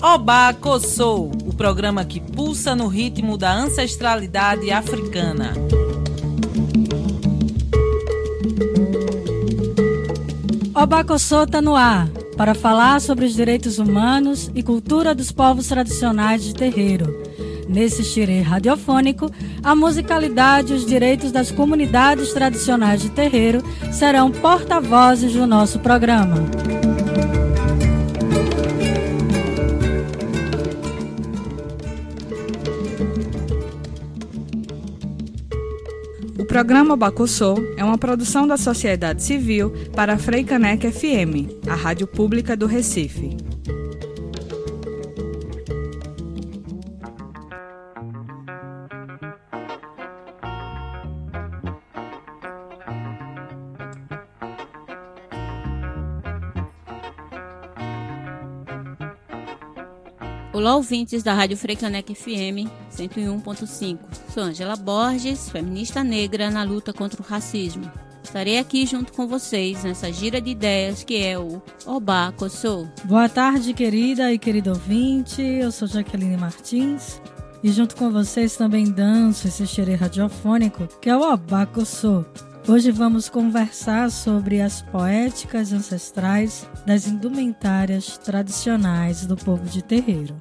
Oba Kossou, o programa que pulsa no ritmo da ancestralidade africana. Oba Kossou está no ar para falar sobre os direitos humanos e cultura dos povos tradicionais de terreiro. Nesse xirê radiofônico, a musicalidade e os direitos das comunidades tradicionais de terreiro serão porta-vozes do nosso programa. Programa Bacossô é uma produção da sociedade civil para a Freicanec FM, a rádio pública do Recife. Olá, ouvintes da Rádio Freicanec FM 101.5. Sou Angela Borges, feminista negra na luta contra o racismo. Estarei aqui junto com vocês nessa gira de ideias que é o Obá Cossou. Boa tarde, querida e querido ouvinte. Eu sou Jaqueline Martins e junto com vocês também danço esse xerê radiofônico que é o Obá Cossou. Hoje vamos conversar sobre as poéticas ancestrais das indumentárias tradicionais do povo de terreiro.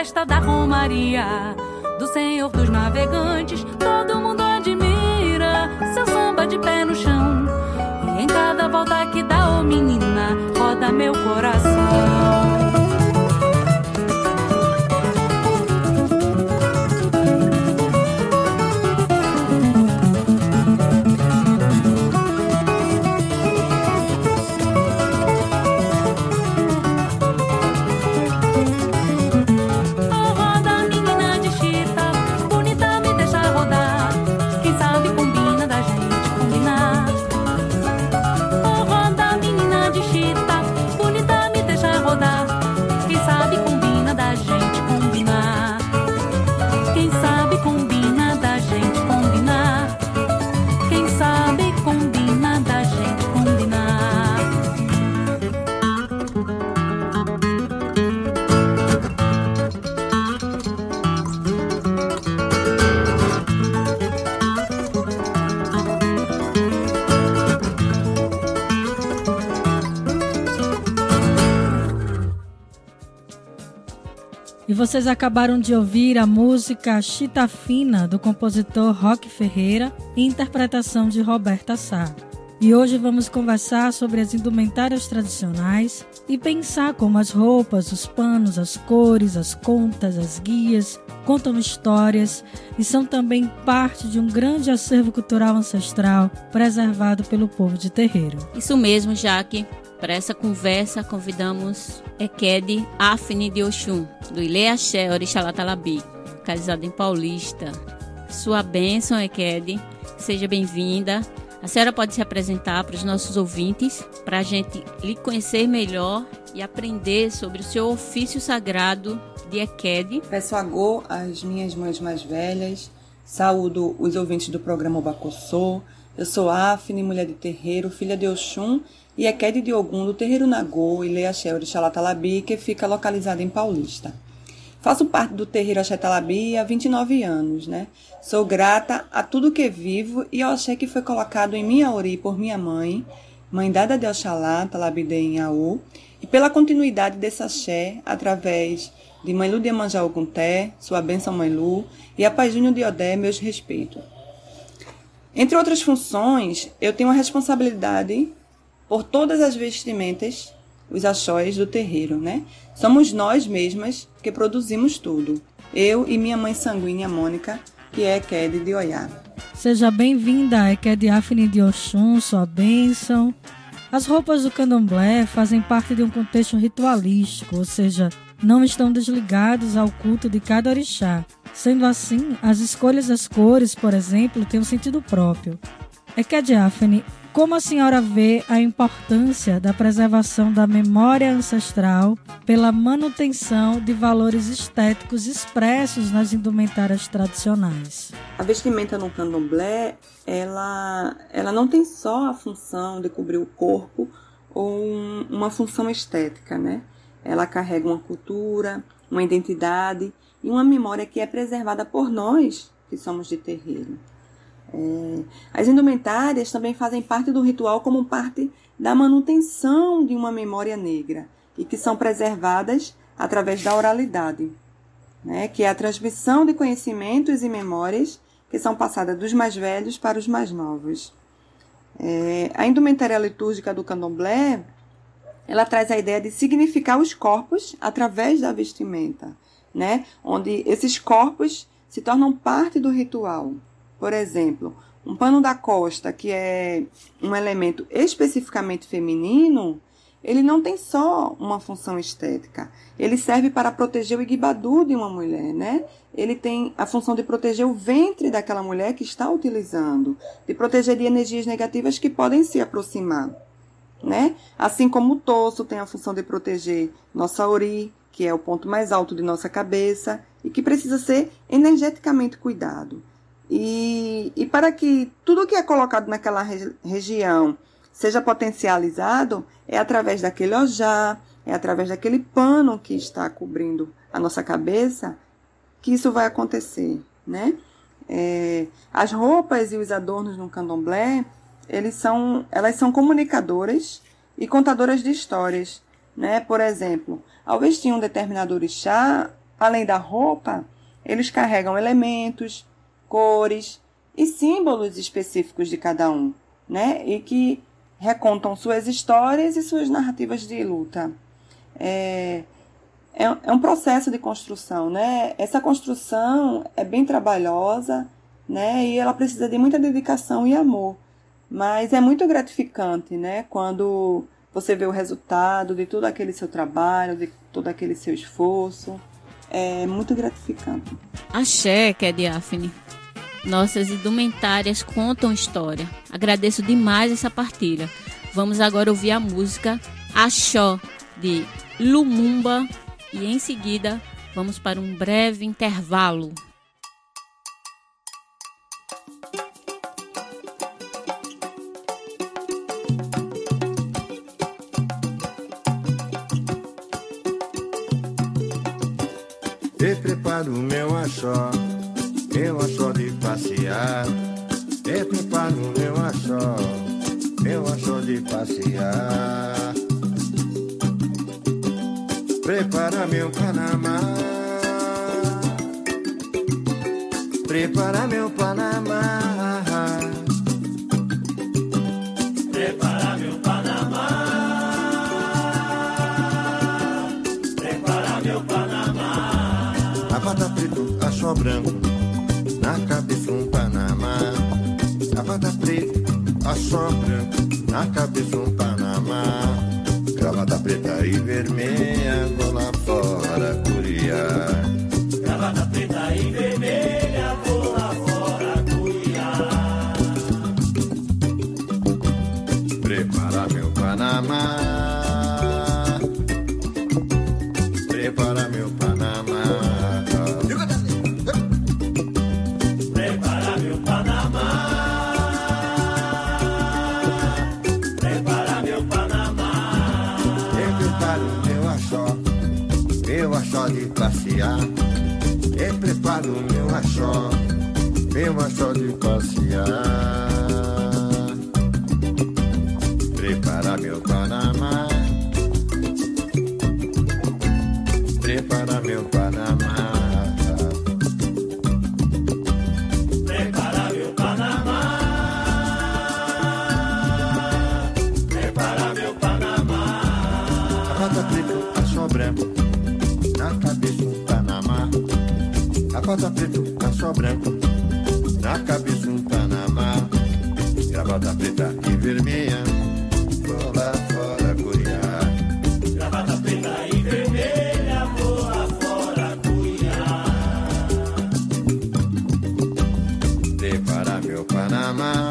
festa da Romaria do Senhor dos Navegantes. Todo mundo admira seu samba de pé no chão. E em cada volta que dá, ô oh menina, roda meu coração. Vocês acabaram de ouvir a música Chita Fina do compositor Roque Ferreira interpretação de Roberta Sá. E hoje vamos conversar sobre as indumentárias tradicionais e pensar como as roupas, os panos, as cores, as contas, as guias contam histórias e são também parte de um grande acervo cultural ancestral preservado pelo povo de terreiro. Isso mesmo, Jaque. Para essa conversa, convidamos Ekede Afne de Oxum, do Ile Axé Orixalá Talabi, localizado em Paulista. Sua bênção, Ekede. Seja bem-vinda. A senhora pode se apresentar para os nossos ouvintes, para a gente lhe conhecer melhor e aprender sobre o seu ofício sagrado de Ekede. Peço agô às minhas mães mais velhas, saúdo os ouvintes do programa Bacossô. Eu sou Afne, mulher de terreiro, filha de Oxum e Ekede de Ogum do terreiro Nagô e Leaxé Orixalá Talabi, que fica localizada em Paulista. Faço parte do terreiro Axé Talabi há 29 anos, né? Sou grata a tudo que vivo e ao axé que foi colocado em minha ori por minha mãe, mãe dada de Oxalá, Talabide em Aú, e pela continuidade desse axé através de Mãe Lu de Amanjá Ogunté, sua bênção Mãe Lu, e a Pai Júnior de Odé, meus respeitos. Entre outras funções, eu tenho a responsabilidade por todas as vestimentas os achóis do terreiro, né? Somos nós mesmas que produzimos tudo. Eu e minha mãe sanguínea Mônica, que é Ekede de Oiá. Seja bem-vinda, Ekede Afne de Oxum, sua bênção. As roupas do candomblé fazem parte de um contexto ritualístico, ou seja, não estão desligados ao culto de cada orixá. Sendo assim, as escolhas das cores, por exemplo, têm um sentido próprio. Ekede Afne como a senhora vê a importância da preservação da memória ancestral pela manutenção de valores estéticos expressos nas indumentárias tradicionais? A vestimenta no candomblé, ela, ela não tem só a função de cobrir o corpo ou um, uma função estética, né? Ela carrega uma cultura, uma identidade e uma memória que é preservada por nós que somos de terreiro. É, as indumentárias também fazem parte do ritual como parte da manutenção de uma memória negra e que são preservadas através da oralidade, né, que é a transmissão de conhecimentos e memórias que são passadas dos mais velhos para os mais novos. É, a indumentária litúrgica do candomblé ela traz a ideia de significar os corpos através da vestimenta, né, onde esses corpos se tornam parte do ritual. Por exemplo, um pano da costa, que é um elemento especificamente feminino, ele não tem só uma função estética. Ele serve para proteger o igibadu de uma mulher, né? Ele tem a função de proteger o ventre daquela mulher que está utilizando, de proteger de energias negativas que podem se aproximar, né? Assim como o torso tem a função de proteger nossa ori, que é o ponto mais alto de nossa cabeça e que precisa ser energeticamente cuidado. E, e para que tudo que é colocado naquela região seja potencializado, é através daquele ojá, é através daquele pano que está cobrindo a nossa cabeça que isso vai acontecer, né? É, as roupas e os adornos no candomblé, eles são, elas são comunicadoras e contadoras de histórias, né? Por exemplo, ao vestir um determinado orixá, além da roupa, eles carregam elementos, cores e símbolos específicos de cada um, né? E que recontam suas histórias e suas narrativas de luta. É, é, é um processo de construção, né? Essa construção é bem trabalhosa, né? E ela precisa de muita dedicação e amor. Mas é muito gratificante, né? Quando você vê o resultado de todo aquele seu trabalho, de todo aquele seu esforço. É muito gratificante. Axé, que é diáfane. Nossas indumentárias contam história. Agradeço demais essa partilha. Vamos agora ouvir a música Axó de Lumumba e em seguida vamos para um breve intervalo. E preparo meu axó meu achó passear. É preparo meu achó, meu achó de passear. Prepara meu Panamá, Prepara meu Panamá. Prepara meu Panamá. Prepara meu Panamá. A pata preto, achó branco, na cabeça um Panamá. A pata preto, achó branco, na cabeça um Panamá. Gravata preta e vermelha, lá fora curiar. Achó de passear. Eu preparo meu achó, meu achó de passear. A pata preta, achó branco, na cabeça um Panamá. Gravata preta e vermelha, vou lá fora curiar. Gravata preta e vermelha, vou lá fora curiar. Prepara meu Panamá.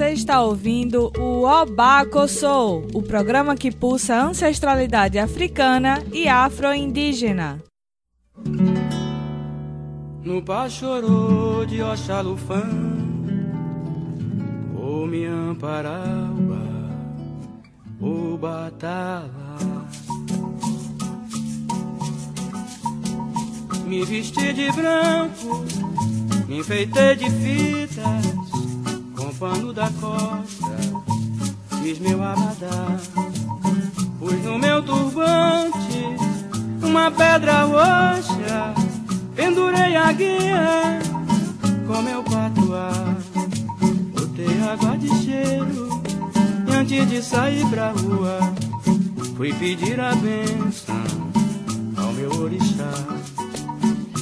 Você está ouvindo o Obaco Soul, o programa que pulsa ancestralidade africana e afro-indígena. No Pachorô de Oxalufã, o Miamparaúba, o Batala. Me vesti de branco, me enfeitei de fitas, pano da costa, fiz meu abadá. Pus no meu turbante uma pedra roxa, pendurei a guia com meu patuá. Botei água de cheiro e antes de sair pra rua, fui pedir a benção ao meu orixá.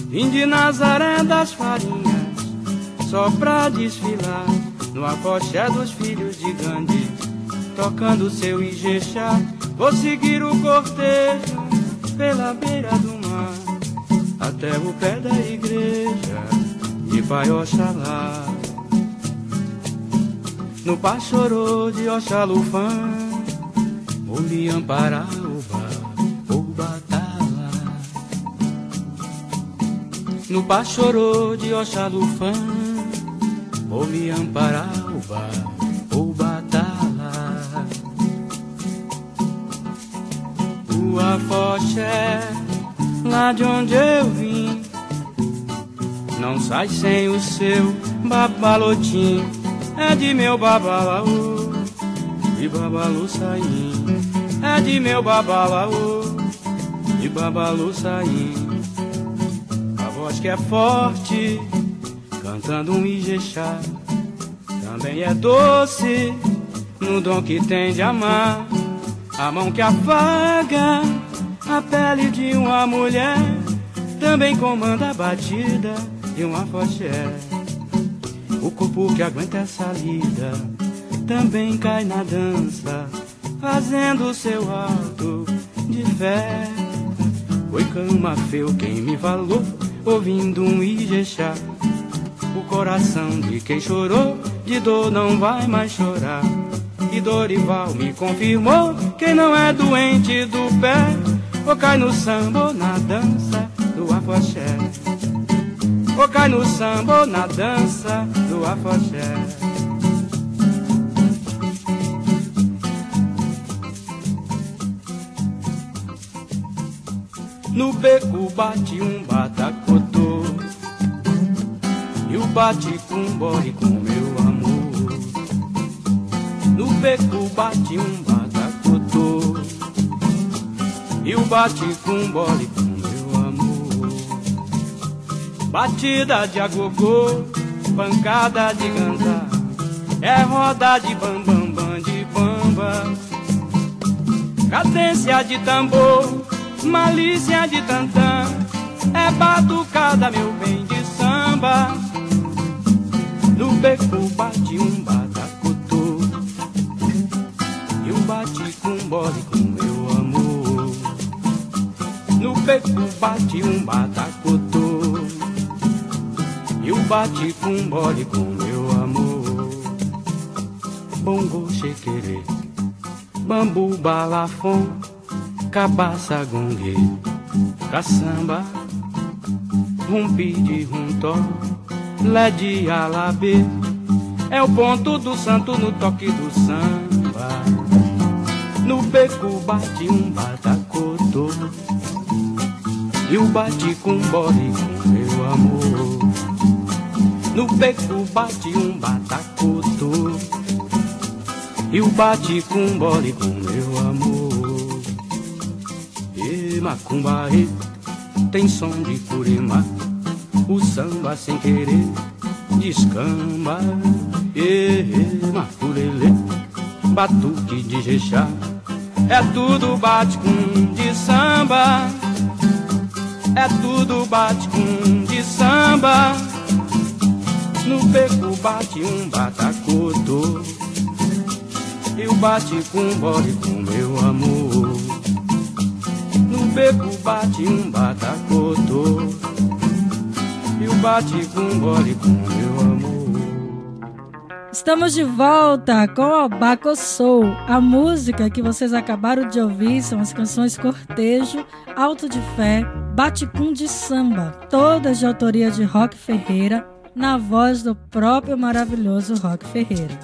Vim de Nazaré das farinhas, só pra desfilar no apoché dos filhos de Gandhi, tocando seu Ijexá. Vou seguir o cortejo pela beira do mar, até o pé da igreja de Pai Oxalá. No Pachorô de Oxalufã, o Miamparaúba, o Batala. No Pachorô de Oxalufã, o Miamparaúba, o Batala. O Afoxé, lá de onde eu vim, não sai sem o seu babalotim. É de meu babalaú, de babalu saim. É de meu babalaú, de babalu saim. A voz que é forte, cantando um ijexá. também é doce no dom que tem de amar. A mão que afaga a pele de uma mulher também comanda a batida de uma foché. O corpo que aguenta essa lida também cai na dança, fazendo seu alto de fé. Foi cama feu quem me falou, ouvindo um Ijexá. O coração de quem chorou, de dor não vai mais chorar. E Dorival me confirmou, quem não é doente do pé, ou cai no samba ou na dança do afoxé. Ou cai no samba ou na dança do afoxé. No beco bate um batacotô o bate com bore com meu amor. No beco bate um batacotô E o bate com bore com meu amor. Batida de agogô, pancada de ganda. É roda de bam, bam, de bamba. Cadência de tambor malícia de tantã, é batucada, meu bem de samba. No beco bate um batacotô, eu bati com bode com meu amor. No beco bate um batacotô, eu bati com bode com meu amor. Bongo chequerê, bambu balafon cabaça gongue, caçamba, rumpi de runtó, lé de alabê, é o ponto do santo no toque do samba. No beco bate um batacotô, e o bate com bode com meu amor. No beco bate um batacotô, e o bate com bode com meu amor. Macumbaê, tem som de curema, o samba sem querer descamba. E macurelê, batuque de jexá, é tudo bate com de samba. É tudo bate com de samba. No beco bate um batacoto. E o bate com bode com meu amor beco bate um batacotô E o bate com gole com meu amor Estamos de volta com o Baco Soul. A música que vocês acabaram de ouvir são as canções Cortejo, Alto de Fé, Baticum de Samba, todas de autoria de Rock Ferreira, na voz do próprio maravilhoso Rock Ferreira.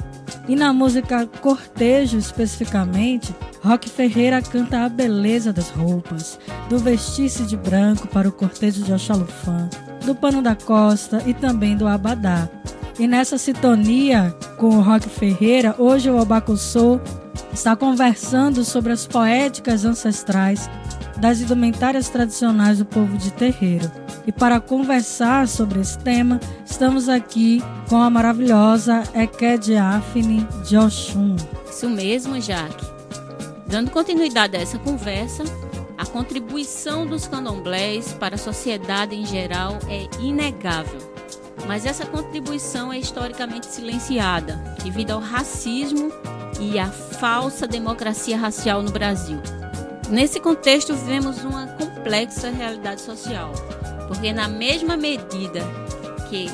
E na música Cortejo, especificamente, Rock Ferreira canta a beleza das roupas, do vestir-se de branco para o cortejo de Oxalufã, do pano da costa e também do abadá. E nessa sintonia com o Rock Ferreira, hoje o Abacuçô está conversando sobre as poéticas ancestrais das indumentárias tradicionais do povo de terreiro. E para conversar sobre esse tema, estamos aqui com a maravilhosa Eked Afne de Oxum. Isso mesmo, Jaque. Dando continuidade a essa conversa, a contribuição dos candomblés para a sociedade em geral é inegável. Mas essa contribuição é historicamente silenciada devido ao racismo e à falsa democracia racial no Brasil. Nesse contexto, vemos uma complexa realidade social, porque, na mesma medida que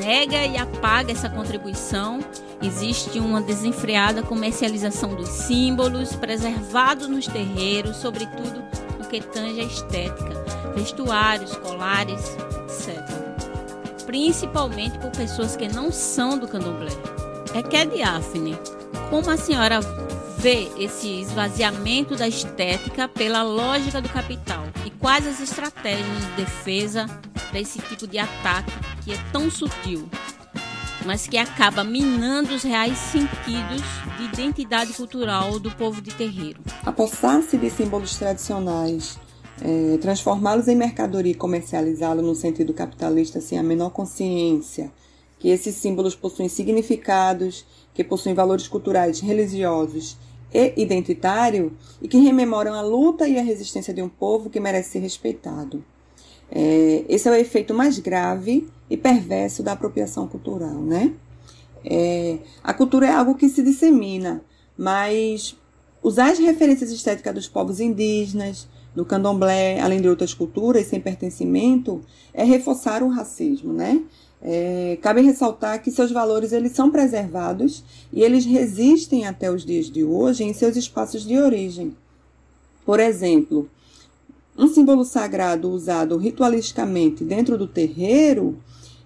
nega e apaga essa contribuição, existe uma desenfreada comercialização dos símbolos preservados nos terreiros, sobretudo no que tange a estética, vestuários, colares, etc. Principalmente por pessoas que não são do candomblé. É que é diáfne. Como a senhora vê esse esvaziamento da estética pela lógica do capital e quais as estratégias de defesa desse tipo de ataque que é tão sutil, mas que acaba minando os reais sentidos de identidade cultural do povo de terreiro. Apossar-se de símbolos tradicionais, é, transformá-los em mercadoria e comercializá-los no sentido capitalista sem a menor consciência que esses símbolos possuem significados, que possuem valores culturais, religiosos e identitário e que rememoram a luta e a resistência de um povo que merece ser respeitado. É, esse é o efeito mais grave e perverso da apropriação cultural, né? É, a cultura é algo que se dissemina, mas usar as referências estéticas dos povos indígenas, do candomblé, além de outras culturas sem pertencimento, é reforçar o racismo, né? É, cabe ressaltar que seus valores eles são preservados e eles resistem até os dias de hoje em seus espaços de origem. Por exemplo, um símbolo sagrado usado ritualisticamente dentro do terreiro,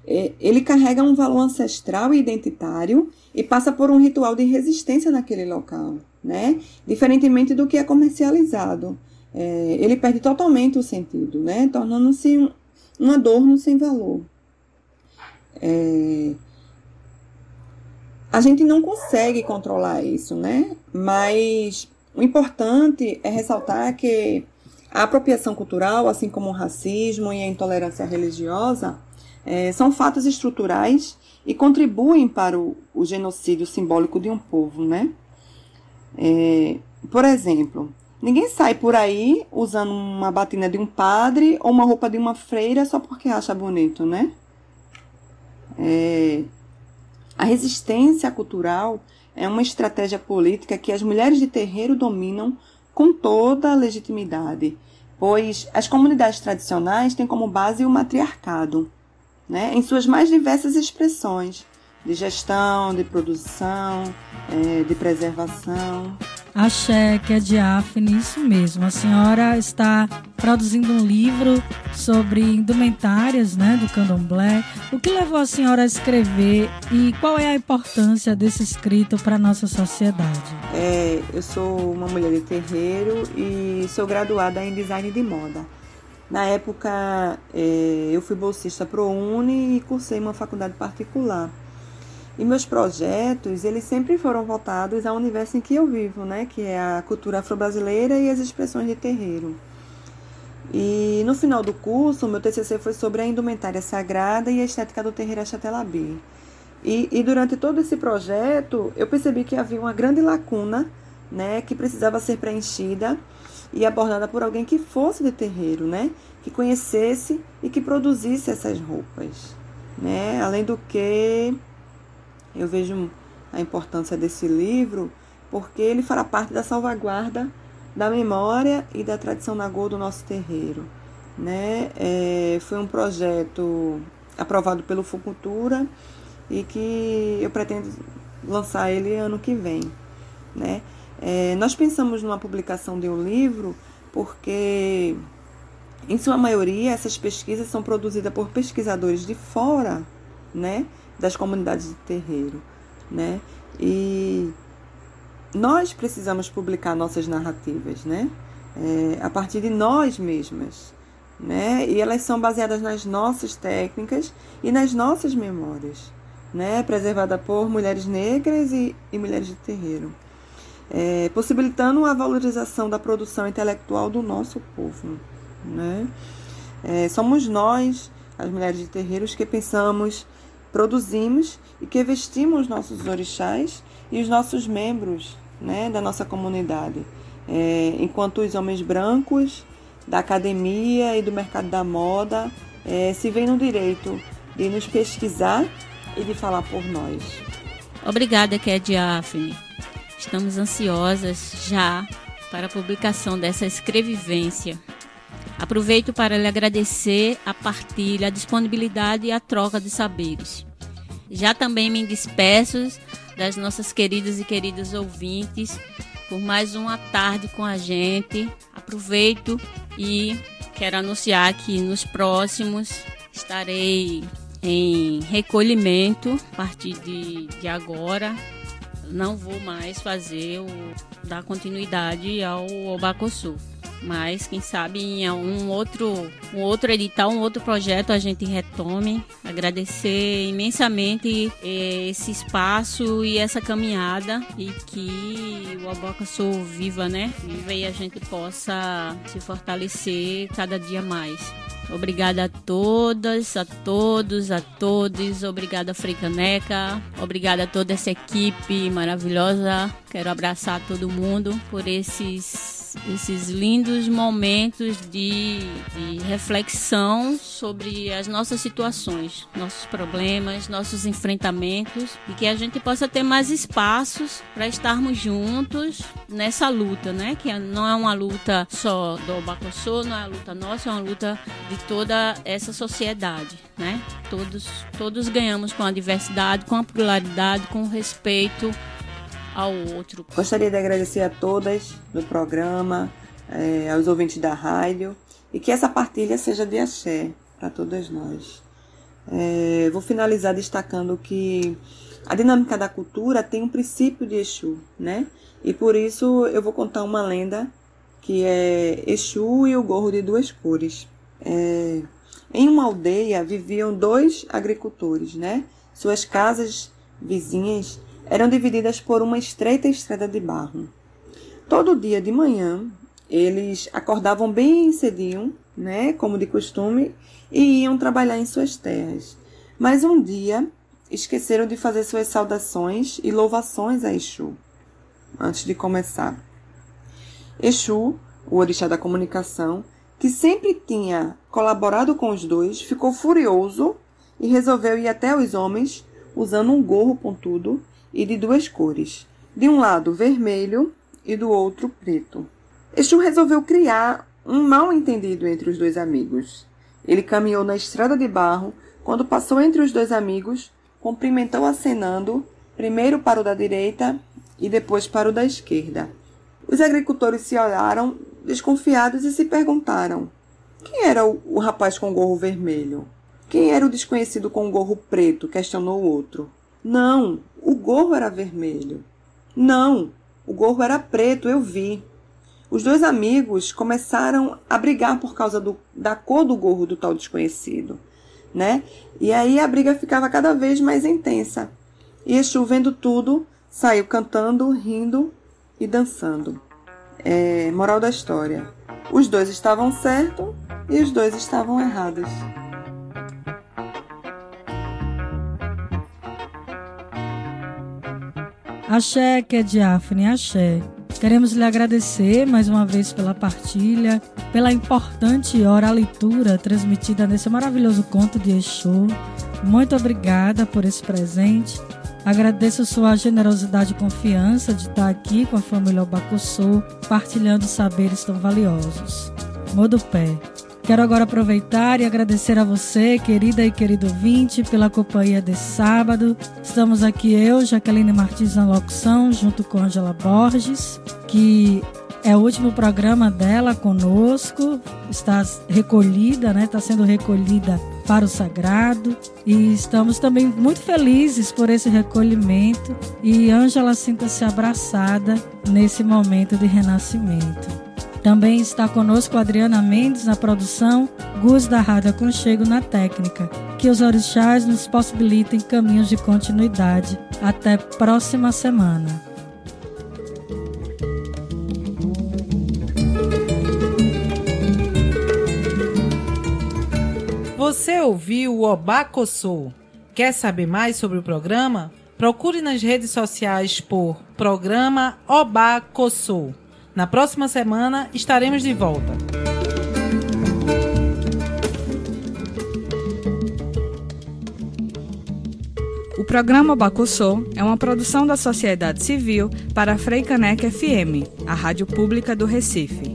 é, ele carrega um valor ancestral e identitário e passa por um ritual de resistência naquele local, né? Diferentemente do que é comercializado. É, ele perde totalmente o sentido, né? Tornando-se um, um adorno sem valor. É... A gente não consegue controlar isso, né? Mas o importante é ressaltar que a apropriação cultural, assim como o racismo e a intolerância religiosa, é, são fatos estruturais e contribuem para o, o genocídio simbólico de um povo, né? É, por exemplo, ninguém sai por aí usando uma batina de um padre ou uma roupa de uma freira só porque acha bonito, né? É, a resistência cultural é uma estratégia política que as mulheres de terreiro dominam com toda a legitimidade, pois as comunidades tradicionais têm como base o matriarcado, né, em suas mais diversas expressões de gestão, de produção, é, de preservação. Axé, que é diáfane, isso mesmo. A senhora está produzindo um livro sobre indumentárias né, do candomblé. O que levou a senhora a escrever e qual é a importância desse escrito para a nossa sociedade? É, eu sou uma mulher de terreiro e sou graduada em design de moda. Na época, é, eu fui bolsista pro Uni e cursei uma faculdade particular. E meus projetos, eles sempre foram voltados ao universo em que eu vivo, né? Que é a cultura afro-brasileira e as expressões de terreiro. E no final do curso, meu TCC foi sobre a indumentária sagrada e a estética do terreiro Axatelabi. E, e durante todo esse projeto, eu percebi que havia uma grande lacuna, né? Que precisava ser preenchida e abordada por alguém que fosse de terreiro, né? Que conhecesse e que produzisse essas roupas, né? Além do que eu vejo a importância desse livro porque ele fará parte da salvaguarda da memória e da tradição nagô do nosso terreiro. Né? É, foi um projeto aprovado pelo Fucultura e que eu pretendo lançar ele ano que vem. Né? É, nós pensamos numa publicação de um livro porque, em sua maioria, essas pesquisas são produzidas por pesquisadores de fora né, das comunidades de terreiro, né? E nós precisamos publicar nossas narrativas, né? É, a partir de nós mesmas, né? E elas são baseadas nas nossas técnicas e nas nossas memórias, né? Preservada por mulheres negras e, e mulheres de terreiro, é, possibilitando a valorização da produção intelectual do nosso povo, né? É, somos nós, as mulheres de terreiros, que pensamos produzimos e que vestimos nossos orixás e os nossos membros né, da nossa comunidade. É, enquanto os homens brancos da academia e do mercado da moda é, se veem no direito de nos pesquisar e de falar por nós. Obrigada, Ked Afne. Estamos ansiosas já para a publicação dessa escrevivência. Aproveito para lhe agradecer a partilha, a disponibilidade e a troca de saberes. Já também me despeço das nossas queridas e queridos ouvintes por mais uma tarde com a gente. Aproveito e quero anunciar que nos próximos estarei em recolhimento a partir de, de agora. Não vou mais fazer o dar continuidade ao Obacosul. Mas quem sabe em um outro, um outro edital, um outro projeto a gente retome. Agradecer imensamente eh, esse espaço e essa caminhada e que o Aboca Sou viva, né? Viva e a gente possa se fortalecer cada dia mais. Obrigada a todas, a todos, a todos. Obrigada, Fricaneca. Obrigada a toda essa equipe maravilhosa. Quero abraçar todo mundo por esses esses lindos momentos de, de, reflexão sobre as nossas situações, nossos problemas, nossos enfrentamentos e que a gente possa ter mais espaços para estarmos juntos nessa luta, né? Que não é uma luta só do Bacossô, não é uma luta nossa, é uma luta de toda essa sociedade, né? Todos, todos ganhamos com a diversidade, com a pluralidade, com o respeito ao outro. Gostaria de agradecer a todas do programa, é, aos ouvintes da rádio e que essa partilha seja de axé para todas nós. É, vou finalizar destacando que a dinâmica da cultura tem um princípio de Exu, né? E por isso eu vou contar uma lenda que é Exu e o gorro de duas cores. É, em uma aldeia viviam dois agricultores, né? Suas casas vizinhas eram divididas por uma estreita estrada de barro. Todo dia de manhã, eles acordavam bem cedinho, né, como de costume, e iam trabalhar em suas terras. Mas um dia esqueceram de fazer suas saudações e louvações a Exu antes de começar. Exu, o orixá da comunicação, que sempre tinha colaborado com os dois, ficou furioso e resolveu ir até os homens usando um gorro pontudo e de duas cores, de um lado vermelho e do outro preto. Exu resolveu criar um mal entendido entre os dois amigos. Ele caminhou na estrada de barro, quando passou entre os dois amigos, cumprimentou acenando, primeiro para o da direita e depois para o da esquerda. Os agricultores se olharam desconfiados e se perguntaram: quem era o, o rapaz com o gorro vermelho? Quem era o desconhecido com o gorro preto? questionou o outro. Não, o gorro era vermelho. Não, o gorro era preto, eu vi. Os dois amigos começaram a brigar por causa do, da cor do gorro do tal desconhecido, né? E aí a briga ficava cada vez mais intensa. E Exu, vendo tudo, saiu cantando, rindo e dançando. É, moral da história: os dois estavam certos e os dois estavam errados. Axé, que é diáfane, axé. Queremos lhe agradecer mais uma vez pela partilha, pela importante hora leitura transmitida nesse maravilhoso conto de Exu. Muito obrigada por esse presente. Agradeço sua generosidade e confiança de estar aqui com a família Obacuçu, partilhando saberes tão valiosos. Modo pé. Quero agora aproveitar e agradecer a você, querida e querido ouvinte, pela companhia desse sábado. Estamos aqui eu, Jaqueline Martins na locução, junto com Angela Borges, que é o último programa dela conosco, está recolhida, né? Está sendo recolhida para o sagrado e estamos também muito felizes por esse recolhimento e Ângela sinta-se abraçada nesse momento de renascimento. Também está conosco Adriana Mendes na produção, Gus da Rádio Aconchego na técnica. Que os orixás nos possibilitem caminhos de continuidade. Até próxima semana. Você ouviu o Obacossô? Quer saber mais sobre o programa? Procure nas redes sociais por Programa Obacossô. Na próxima semana estaremos de volta. O programa Bacussô é uma produção da sociedade civil para a Freicanec FM, a rádio pública do Recife.